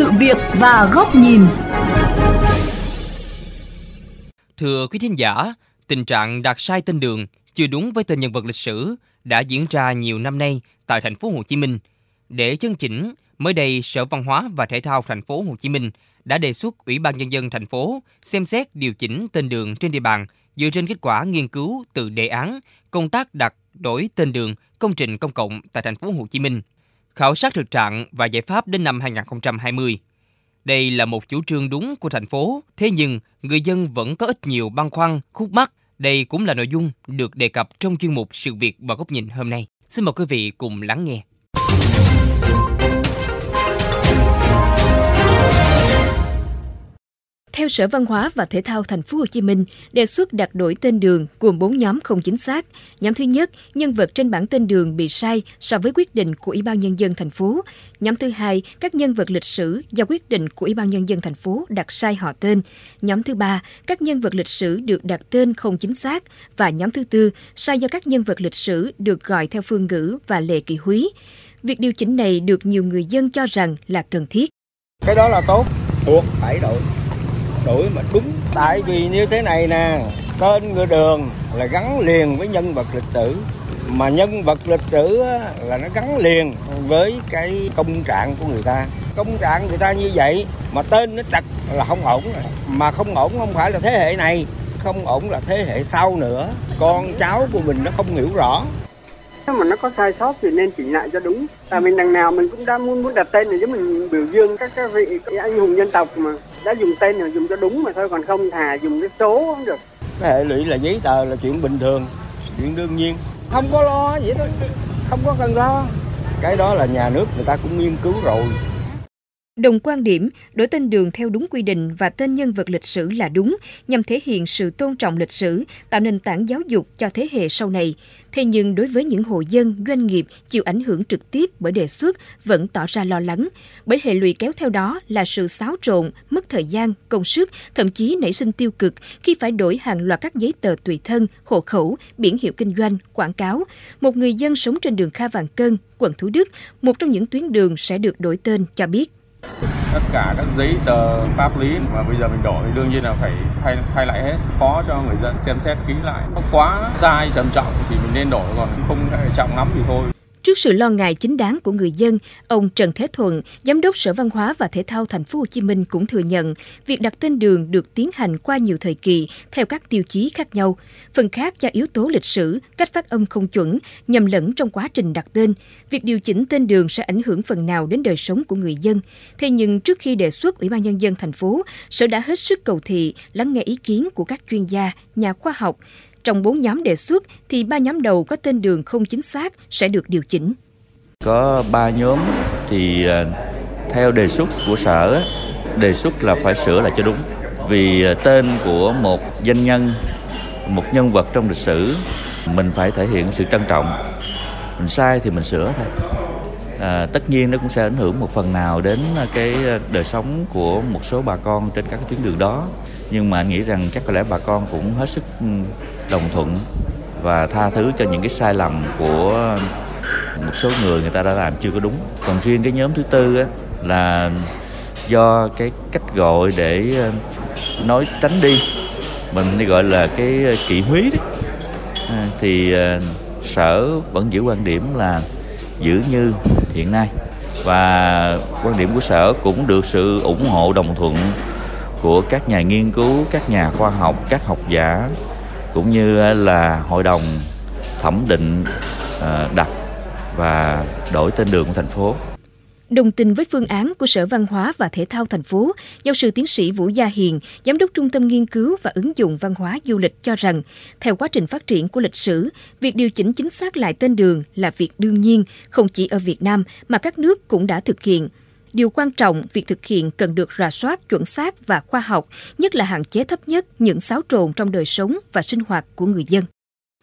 sự việc và góc nhìn. Thưa quý thính giả, tình trạng đặt sai tên đường, chưa đúng với tên nhân vật lịch sử đã diễn ra nhiều năm nay tại thành phố Hồ Chí Minh. Để chấn chỉnh, mới đây Sở Văn hóa và Thể thao thành phố Hồ Chí Minh đã đề xuất Ủy ban nhân dân thành phố xem xét điều chỉnh tên đường trên địa bàn dựa trên kết quả nghiên cứu từ đề án công tác đặt đổi tên đường công trình công cộng tại thành phố Hồ Chí Minh, khảo sát thực trạng và giải pháp đến năm 2020. Đây là một chủ trương đúng của thành phố, thế nhưng người dân vẫn có ít nhiều băn khoăn, khúc mắc. Đây cũng là nội dung được đề cập trong chuyên mục Sự việc và góc nhìn hôm nay. Xin mời quý vị cùng lắng nghe. Theo Sở Văn hóa và Thể thao Thành phố Hồ Chí Minh, đề xuất đặt đổi tên đường gồm 4 nhóm không chính xác. Nhóm thứ nhất, nhân vật trên bản tên đường bị sai so với quyết định của Ủy ban nhân dân thành phố. Nhóm thứ hai, các nhân vật lịch sử do quyết định của Ủy ban nhân dân thành phố đặt sai họ tên. Nhóm thứ ba, các nhân vật lịch sử được đặt tên không chính xác và nhóm thứ tư, sai do các nhân vật lịch sử được gọi theo phương ngữ và lệ kỳ húy. Việc điều chỉnh này được nhiều người dân cho rằng là cần thiết. Cái đó là tốt, buộc phải đổi đổi mà đúng tại vì như thế này nè tên người đường là gắn liền với nhân vật lịch sử. Mà nhân vật lịch sử là nó gắn liền với cái công trạng của người ta. Công trạng người ta như vậy mà tên nó trật là không ổn rồi. Mà không ổn không phải là thế hệ này, không ổn là thế hệ sau nữa. Con cháu của mình nó không hiểu rõ. Nếu mà nó có sai sót thì nên chỉnh lại cho đúng. À mình đằng nào mình cũng đã muốn muốn đặt tên để giúp mình biểu dương các cái vị anh hùng dân tộc mà đã dùng tên là dùng cho đúng mà thôi còn không thà dùng cái số không được. Cái hệ lụy là giấy tờ là chuyện bình thường chuyện đương nhiên. Không có lo vậy đó không có cần lo. Cái đó là nhà nước người ta cũng nghiên cứu rồi Đồng quan điểm, đổi tên đường theo đúng quy định và tên nhân vật lịch sử là đúng, nhằm thể hiện sự tôn trọng lịch sử, tạo nền tảng giáo dục cho thế hệ sau này. Thế nhưng đối với những hộ dân, doanh nghiệp chịu ảnh hưởng trực tiếp bởi đề xuất vẫn tỏ ra lo lắng, bởi hệ lụy kéo theo đó là sự xáo trộn, mất thời gian, công sức, thậm chí nảy sinh tiêu cực khi phải đổi hàng loạt các giấy tờ tùy thân, hộ khẩu, biển hiệu kinh doanh, quảng cáo. Một người dân sống trên đường Kha Vàng Cân, quận Thủ Đức, một trong những tuyến đường sẽ được đổi tên cho biết tất cả các giấy tờ pháp lý mà bây giờ mình đổi thì đương nhiên là phải thay, thay lại hết. Khó cho người dân xem xét kỹ lại. Nó quá sai trầm trọng thì mình nên đổi còn không trọng lắm thì thôi. Trước sự lo ngại chính đáng của người dân, ông Trần Thế Thuận, giám đốc Sở Văn hóa và Thể thao Thành phố Hồ Chí Minh cũng thừa nhận việc đặt tên đường được tiến hành qua nhiều thời kỳ theo các tiêu chí khác nhau. Phần khác do yếu tố lịch sử, cách phát âm không chuẩn, nhầm lẫn trong quá trình đặt tên. Việc điều chỉnh tên đường sẽ ảnh hưởng phần nào đến đời sống của người dân. Thế nhưng trước khi đề xuất Ủy ban nhân dân thành phố, Sở đã hết sức cầu thị lắng nghe ý kiến của các chuyên gia, nhà khoa học trong 4 nhóm đề xuất thì ba nhóm đầu có tên đường không chính xác sẽ được điều chỉnh. Có 3 nhóm thì à, theo đề xuất của sở đề xuất là phải sửa lại cho đúng. Vì à, tên của một danh nhân một nhân vật trong lịch sử mình phải thể hiện sự trân trọng. Mình sai thì mình sửa thôi. À, tất nhiên nó cũng sẽ ảnh hưởng một phần nào đến à, cái đời sống của một số bà con trên các tuyến đường đó nhưng mà anh nghĩ rằng chắc có lẽ bà con cũng hết sức ừ, đồng thuận và tha thứ cho những cái sai lầm của một số người người ta đã làm chưa có đúng. Còn riêng cái nhóm thứ tư á, là do cái cách gọi để ờ, nói tránh đi mình đi gọi là cái kỵ húy đấy. À, thì ờ, sở vẫn giữ quan điểm là giữ như hiện nay. Và quan điểm của sở cũng được sự ủng hộ đồng thuận của các nhà nghiên cứu, các nhà khoa học, các học giả cũng như là hội đồng thẩm định ờ, đặt và đổi tên đường của thành phố. Đồng tình với phương án của Sở Văn hóa và Thể thao thành phố, giáo sư tiến sĩ Vũ Gia Hiền, giám đốc Trung tâm Nghiên cứu và ứng dụng văn hóa du lịch cho rằng, theo quá trình phát triển của lịch sử, việc điều chỉnh chính xác lại tên đường là việc đương nhiên, không chỉ ở Việt Nam mà các nước cũng đã thực hiện. Điều quan trọng, việc thực hiện cần được rà soát chuẩn xác và khoa học, nhất là hạn chế thấp nhất những xáo trộn trong đời sống và sinh hoạt của người dân.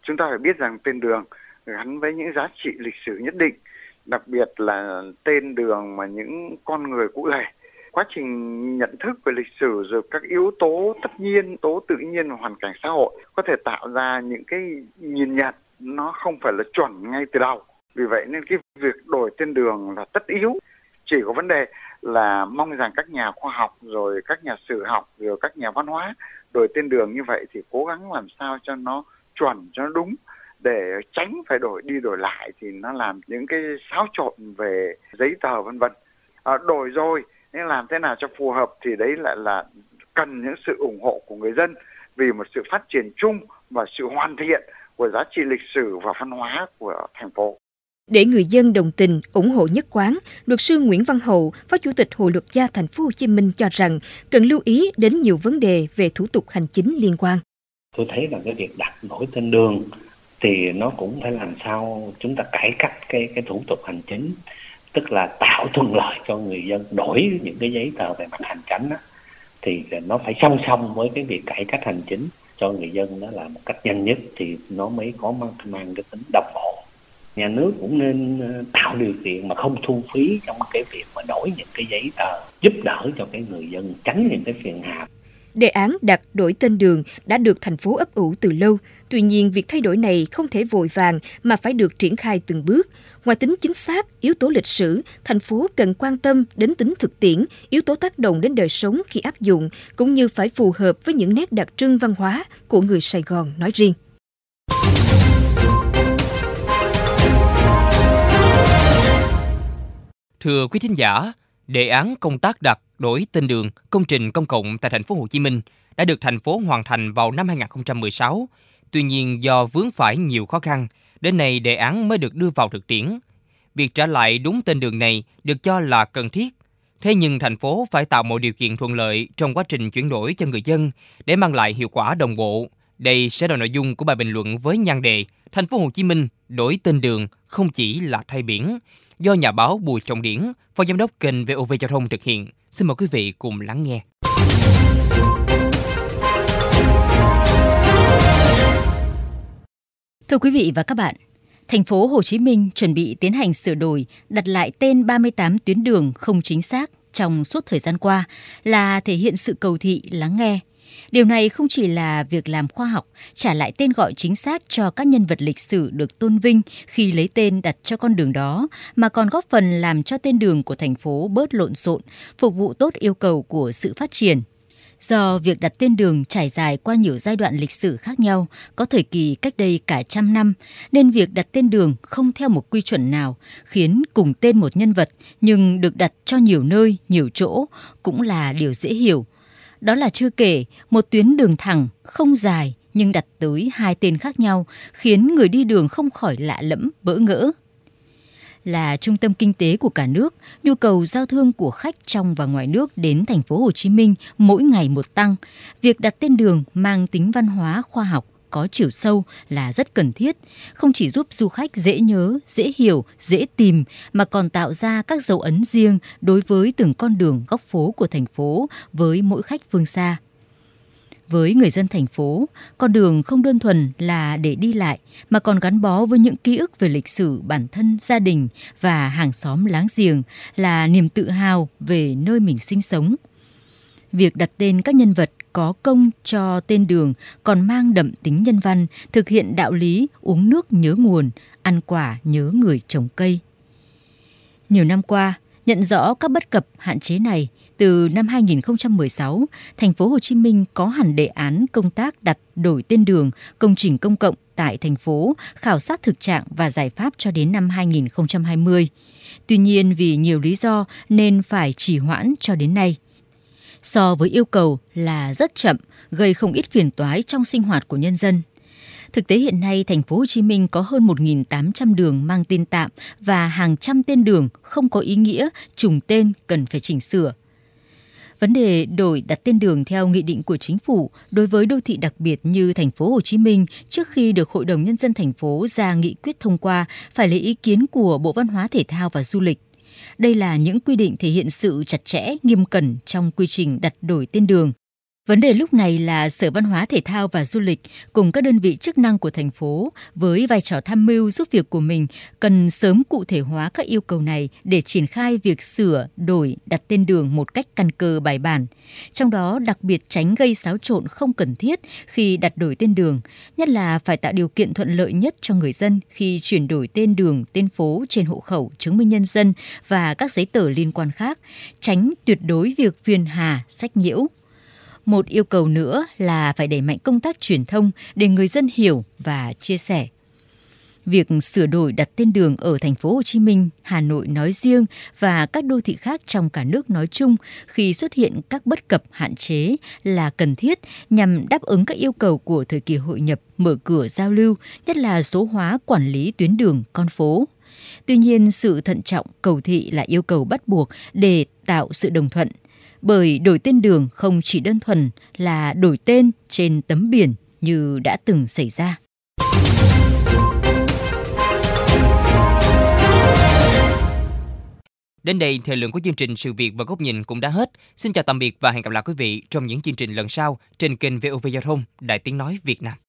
Chúng ta phải biết rằng tên đường gắn với những giá trị lịch sử nhất định, đặc biệt là tên đường mà những con người cụ thể. Quá trình nhận thức về lịch sử rồi các yếu tố tất nhiên, tố tự nhiên và hoàn cảnh xã hội có thể tạo ra những cái nhìn nhận nó không phải là chuẩn ngay từ đầu. Vì vậy nên cái việc đổi tên đường là tất yếu chỉ có vấn đề là mong rằng các nhà khoa học rồi các nhà sử học rồi các nhà văn hóa đổi tên đường như vậy thì cố gắng làm sao cho nó chuẩn cho nó đúng. Để tránh phải đổi đi đổi lại thì nó làm những cái xáo trộn về giấy tờ vân vân. À, đổi rồi nhưng làm thế nào cho phù hợp thì đấy lại là cần những sự ủng hộ của người dân. Vì một sự phát triển chung và sự hoàn thiện của giá trị lịch sử và văn hóa của thành phố. Để người dân đồng tình, ủng hộ nhất quán, luật sư Nguyễn Văn Hậu, Phó Chủ tịch Hội luật gia Thành phố Hồ Chí Minh cho rằng cần lưu ý đến nhiều vấn đề về thủ tục hành chính liên quan. Tôi thấy là cái việc đặt đổi tên đường thì nó cũng phải làm sao chúng ta cải cách cái cái thủ tục hành chính, tức là tạo thuận lợi cho người dân đổi những cái giấy tờ về mặt hành chính đó, thì nó phải song song với cái việc cải cách hành chính cho người dân đó là một cách nhanh nhất thì nó mới có mang, mang cái tính đồng bộ nhà nước cũng nên ờ, tạo điều kiện mà không thu phí trong cái việc mà đổi những cái giấy tờ giúp đỡ cho cái người dân tránh những cái phiền hà Đề án đặt đổi tên đường đã được thành phố ấp ủ từ lâu. Tuy nhiên, việc thay đổi này không thể vội vàng mà phải được triển khai từng bước. Ngoài tính chính xác, yếu tố lịch sử, thành phố cần quan tâm đến tính thực tiễn, yếu tố tác động đến đời sống khi áp dụng, cũng như phải phù hợp với những nét đặc trưng văn hóa của người Sài Gòn nói riêng. Thưa quý thính giả, đề án công tác đặt đổi tên đường công trình công cộng tại thành phố Hồ Chí Minh đã được thành phố hoàn thành vào năm 2016. Tuy nhiên do vướng phải nhiều khó khăn, đến nay đề án mới được đưa vào thực tiễn. Việc trả lại đúng tên đường này được cho là cần thiết. Thế nhưng thành phố phải tạo mọi điều kiện thuận lợi trong quá trình chuyển đổi cho người dân để mang lại hiệu quả đồng bộ. Đây sẽ là nội dung của bài bình luận với nhan đề Thành phố Hồ Chí Minh đổi tên đường không chỉ là thay biển do nhà báo Bùi Trọng Điển, phó giám đốc kênh VOV Giao thông thực hiện. Xin mời quý vị cùng lắng nghe. Thưa quý vị và các bạn, thành phố Hồ Chí Minh chuẩn bị tiến hành sửa đổi, đặt lại tên 38 tuyến đường không chính xác trong suốt thời gian qua là thể hiện sự cầu thị lắng nghe, Điều này không chỉ là việc làm khoa học, trả lại tên gọi chính xác cho các nhân vật lịch sử được tôn vinh khi lấy tên đặt cho con đường đó, mà còn góp phần làm cho tên đường của thành phố bớt lộn xộn, phục vụ tốt yêu cầu của sự phát triển. Do việc đặt tên đường trải dài qua nhiều giai đoạn lịch sử khác nhau, có thời kỳ cách đây cả trăm năm, nên việc đặt tên đường không theo một quy chuẩn nào, khiến cùng tên một nhân vật nhưng được đặt cho nhiều nơi, nhiều chỗ cũng là điều dễ hiểu – đó là chưa kể một tuyến đường thẳng, không dài nhưng đặt tới hai tên khác nhau khiến người đi đường không khỏi lạ lẫm, bỡ ngỡ. Là trung tâm kinh tế của cả nước, nhu cầu giao thương của khách trong và ngoài nước đến thành phố Hồ Chí Minh mỗi ngày một tăng. Việc đặt tên đường mang tính văn hóa khoa học có chiều sâu là rất cần thiết, không chỉ giúp du khách dễ nhớ, dễ hiểu, dễ tìm mà còn tạo ra các dấu ấn riêng đối với từng con đường góc phố của thành phố với mỗi khách phương xa. Với người dân thành phố, con đường không đơn thuần là để đi lại mà còn gắn bó với những ký ức về lịch sử bản thân, gia đình và hàng xóm láng giềng là niềm tự hào về nơi mình sinh sống. Việc đặt tên các nhân vật có công cho tên đường còn mang đậm tính nhân văn, thực hiện đạo lý uống nước nhớ nguồn, ăn quả nhớ người trồng cây. Nhiều năm qua, nhận rõ các bất cập hạn chế này, từ năm 2016, thành phố Hồ Chí Minh có hẳn đề án công tác đặt đổi tên đường, công trình công cộng tại thành phố, khảo sát thực trạng và giải pháp cho đến năm 2020. Tuy nhiên vì nhiều lý do nên phải trì hoãn cho đến nay so với yêu cầu là rất chậm, gây không ít phiền toái trong sinh hoạt của nhân dân. Thực tế hiện nay, thành phố Hồ Chí Minh có hơn 1.800 đường mang tên tạm và hàng trăm tên đường không có ý nghĩa, trùng tên cần phải chỉnh sửa. Vấn đề đổi đặt tên đường theo nghị định của chính phủ đối với đô thị đặc biệt như thành phố Hồ Chí Minh trước khi được Hội đồng nhân dân thành phố ra nghị quyết thông qua phải lấy ý kiến của Bộ Văn hóa Thể thao và Du lịch. Đây là những quy định thể hiện sự chặt chẽ, nghiêm cẩn trong quy trình đặt đổi tên đường. Vấn đề lúc này là Sở Văn hóa Thể thao và Du lịch cùng các đơn vị chức năng của thành phố với vai trò tham mưu giúp việc của mình cần sớm cụ thể hóa các yêu cầu này để triển khai việc sửa, đổi, đặt tên đường một cách căn cơ bài bản. Trong đó đặc biệt tránh gây xáo trộn không cần thiết khi đặt đổi tên đường, nhất là phải tạo điều kiện thuận lợi nhất cho người dân khi chuyển đổi tên đường, tên phố trên hộ khẩu, chứng minh nhân dân và các giấy tờ liên quan khác, tránh tuyệt đối việc phiền hà, sách nhiễu. Một yêu cầu nữa là phải đẩy mạnh công tác truyền thông để người dân hiểu và chia sẻ. Việc sửa đổi đặt tên đường ở thành phố Hồ Chí Minh, Hà Nội nói riêng và các đô thị khác trong cả nước nói chung khi xuất hiện các bất cập hạn chế là cần thiết nhằm đáp ứng các yêu cầu của thời kỳ hội nhập, mở cửa giao lưu, nhất là số hóa quản lý tuyến đường, con phố. Tuy nhiên, sự thận trọng, cầu thị là yêu cầu bắt buộc để tạo sự đồng thuận – bởi đổi tên đường không chỉ đơn thuần là đổi tên trên tấm biển như đã từng xảy ra. Đến đây, thời lượng của chương trình Sự việc và góc nhìn cũng đã hết. Xin chào tạm biệt và hẹn gặp lại quý vị trong những chương trình lần sau trên kênh VOV Giao thông Đại Tiếng Nói Việt Nam.